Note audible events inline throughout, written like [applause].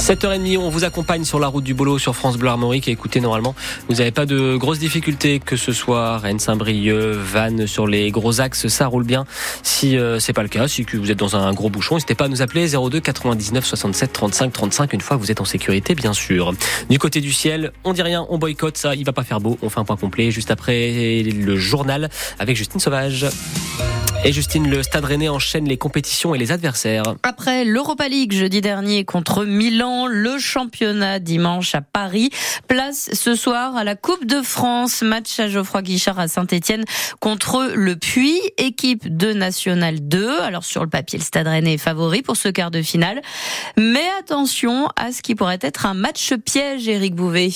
7h30, on vous accompagne sur la route du boulot sur France Bleu Armorique. Écoutez, normalement, vous n'avez pas de grosses difficultés, que ce soit Rennes, Saint-Brieuc, Vannes, sur les gros axes, ça roule bien. Si euh, c'est pas le cas, si vous êtes dans un gros bouchon, n'hésitez pas à nous appeler 02 99 67 35 35 une fois vous êtes en sécurité, bien sûr. Du côté du ciel, on dit rien, on boycotte ça, il va pas faire beau. On fait un point complet juste après le journal avec Justine Sauvage. Et Justine, le Stade Rennais enchaîne les compétitions et les adversaires. Après l'Europa League jeudi dernier contre Milan, le championnat dimanche à Paris, place ce soir à la Coupe de France, match à Geoffroy Guichard à Saint-Etienne contre le Puy, équipe de National 2. Alors sur le papier, le Stade Rennais est favori pour ce quart de finale. Mais attention à ce qui pourrait être un match piège, Éric Bouvet.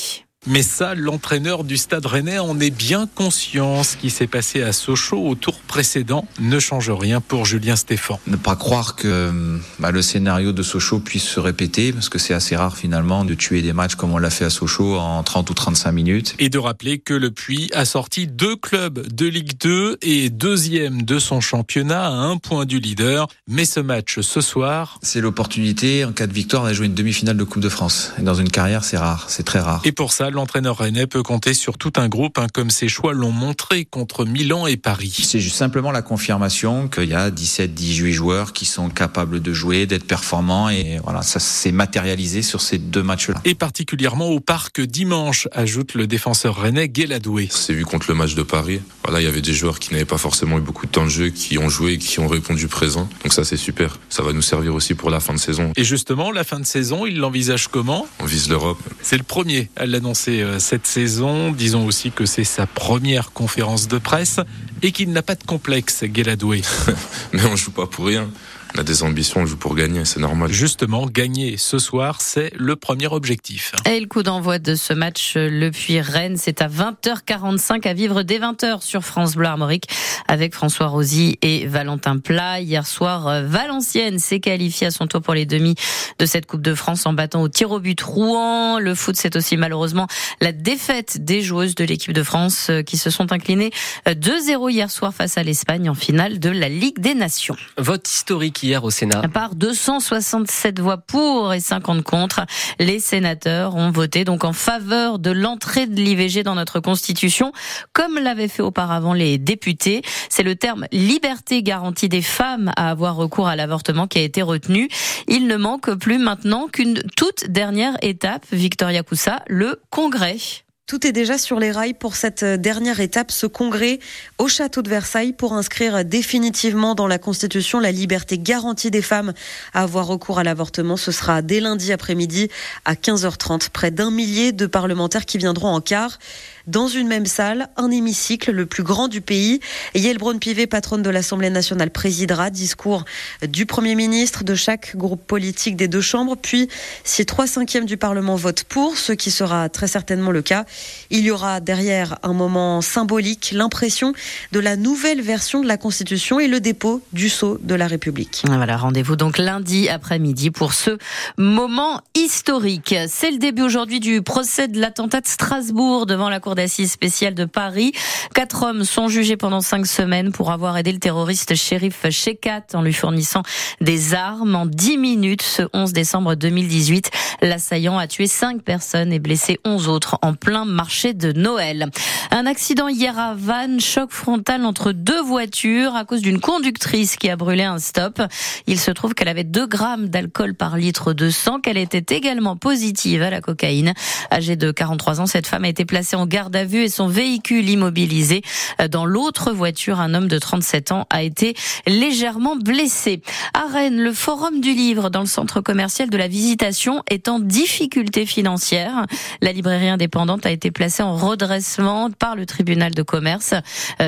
Mais ça, l'entraîneur du Stade Rennais en est bien conscient. Ce qui s'est passé à Sochaux au tour précédent ne change rien pour Julien Stéphan. Ne pas croire que bah, le scénario de Sochaux puisse se répéter, parce que c'est assez rare finalement de tuer des matchs comme on l'a fait à Sochaux en 30 ou 35 minutes. Et de rappeler que le Puy a sorti deux clubs de Ligue 2 et deuxième de son championnat à un point du leader. Mais ce match ce soir... C'est l'opportunité en cas de victoire d'aller jouer une demi-finale de Coupe de France. Et dans une carrière, c'est rare, c'est très rare. Et pour ça, l'entraîneur rennais peut compter sur tout un groupe, hein, comme ses choix l'ont montré contre Milan et Paris. C'est juste simplement la confirmation qu'il y a 17-18 joueurs qui sont capables de jouer, d'être performants, et voilà, ça s'est matérialisé sur ces deux matchs-là. Et particulièrement au parc dimanche, ajoute le défenseur rennais Guéladoué. C'est vu contre le match de Paris. Voilà, il y avait des joueurs qui n'avaient pas forcément eu beaucoup de temps de jeu, qui ont joué et qui ont répondu présent. Donc ça, c'est super. Ça va nous servir aussi pour la fin de saison. Et justement, la fin de saison, il l'envisage comment? On vise l'Europe. C'est le premier à l'annoncer euh, cette saison. Disons aussi que c'est sa première conférence de presse et qu'il n'a pas de complexe, Guéladoué. [laughs] Mais on joue pas pour rien on a des ambitions, on joue pour gagner, c'est normal. Justement, gagner ce soir, c'est le premier objectif. Et le coup d'envoi de ce match, le Puy-Rennes, c'est à 20h45 à vivre dès 20h sur France Bleu Armorique avec François Rosy et Valentin Plat. Hier soir, Valenciennes s'est qualifiée à son tour pour les demi de cette Coupe de France en battant au tir au but Rouen. Le foot, c'est aussi malheureusement la défaite des joueuses de l'équipe de France qui se sont inclinées 2-0 hier soir face à l'Espagne en finale de la Ligue des Nations. Vote historique hier au Sénat. Par 267 voix pour et 50 contre, les sénateurs ont voté donc en faveur de l'entrée de l'IVG dans notre Constitution, comme l'avaient fait auparavant les députés. C'est le terme liberté garantie des femmes à avoir recours à l'avortement qui a été retenu. Il ne manque plus maintenant qu'une toute dernière étape, Victoria Coussa, le Congrès. Tout est déjà sur les rails pour cette dernière étape, ce congrès au château de Versailles pour inscrire définitivement dans la Constitution la liberté garantie des femmes à avoir recours à l'avortement. Ce sera dès lundi après-midi à 15h30. Près d'un millier de parlementaires qui viendront en quart dans une même salle, un hémicycle le plus grand du pays. Yael Braun-Pivet, patronne de l'Assemblée nationale, présidera. Discours du Premier ministre, de chaque groupe politique des deux chambres. Puis, si trois cinquièmes du Parlement votent pour, ce qui sera très certainement le cas, il y aura derrière un moment symbolique, l'impression de la nouvelle version de la Constitution et le dépôt du sceau de la République. Voilà, rendez-vous donc lundi après-midi pour ce moment historique. C'est le début aujourd'hui du procès de l'attentat de Strasbourg devant la Cour d'assises spéciale de Paris. Quatre hommes sont jugés pendant cinq semaines pour avoir aidé le terroriste shérif Shekat en lui fournissant des armes. En dix minutes, ce 11 décembre 2018, l'assaillant a tué cinq personnes et blessé onze autres en plein marché de Noël. Un accident hier à Vannes, choc frontal entre deux voitures à cause d'une conductrice qui a brûlé un stop. Il se trouve qu'elle avait 2 grammes d'alcool par litre de sang, qu'elle était également positive à la cocaïne. Âgée de 43 ans, cette femme a été placée en garde à vue et son véhicule immobilisé. Dans l'autre voiture, un homme de 37 ans a été légèrement blessé. À Rennes, le Forum du Livre dans le centre commercial de la Visitation est en difficulté financière. La librairie indépendante a été placée en redressement par le tribunal de commerce.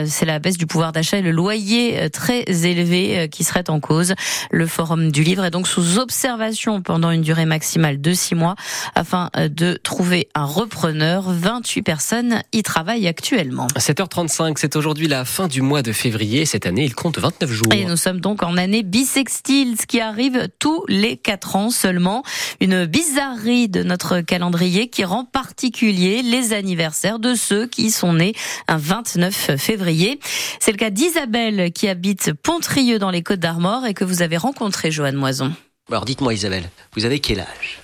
C'est la baisse du pouvoir d'achat et le loyer très élevé qui serait en cause. Le Forum du Livre est donc sous observation pendant une durée maximale de six mois afin de trouver un repreneur. 28 personnes y travaillent actuellement. 7h35, c'est aujourd'hui la fin du mois de février. Cette année, il compte 29 jours. Et nous sommes donc en année bissextile, ce qui arrive tous les 4 ans seulement. Une bizarrerie de notre calendrier qui rend particulier les anniversaires de ceux qui sont nés un 29 février. C'est le cas d'Isabelle qui habite Pontrieux dans les Côtes d'Armor et que vous avez rencontré, Joanne Moison. Alors dites-moi Isabelle, vous avez quel âge?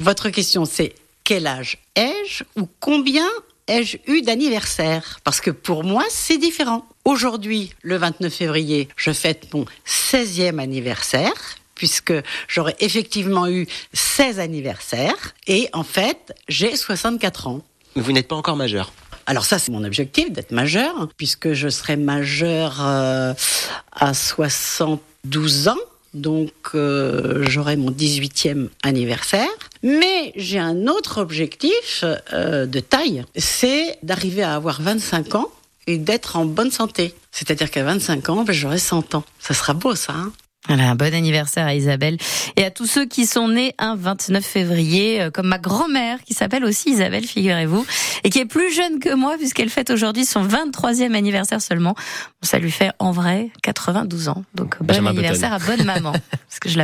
Votre question, c'est quel âge ai-je ou combien ai-je eu d'anniversaire? Parce que pour moi, c'est différent. Aujourd'hui, le 29 février, je fête mon 16e anniversaire puisque j'aurais effectivement eu 16 anniversaires et en fait, j'ai 64 ans. Vous n'êtes pas encore majeur alors ça, c'est mon objectif, d'être majeur, puisque je serai majeur euh, à 72 ans. Donc euh, j'aurai mon 18e anniversaire. Mais j'ai un autre objectif euh, de taille, c'est d'arriver à avoir 25 ans et d'être en bonne santé. C'est-à-dire qu'à 25 ans, ben, j'aurai 100 ans. Ça sera beau ça. Hein voilà, un bon anniversaire à Isabelle et à tous ceux qui sont nés un 29 février, euh, comme ma grand-mère qui s'appelle aussi Isabelle, figurez-vous, et qui est plus jeune que moi puisqu'elle fête aujourd'hui son 23e anniversaire seulement. Ça lui fait en vrai 92 ans. Donc bon anniversaire à bonne maman, [laughs] parce que je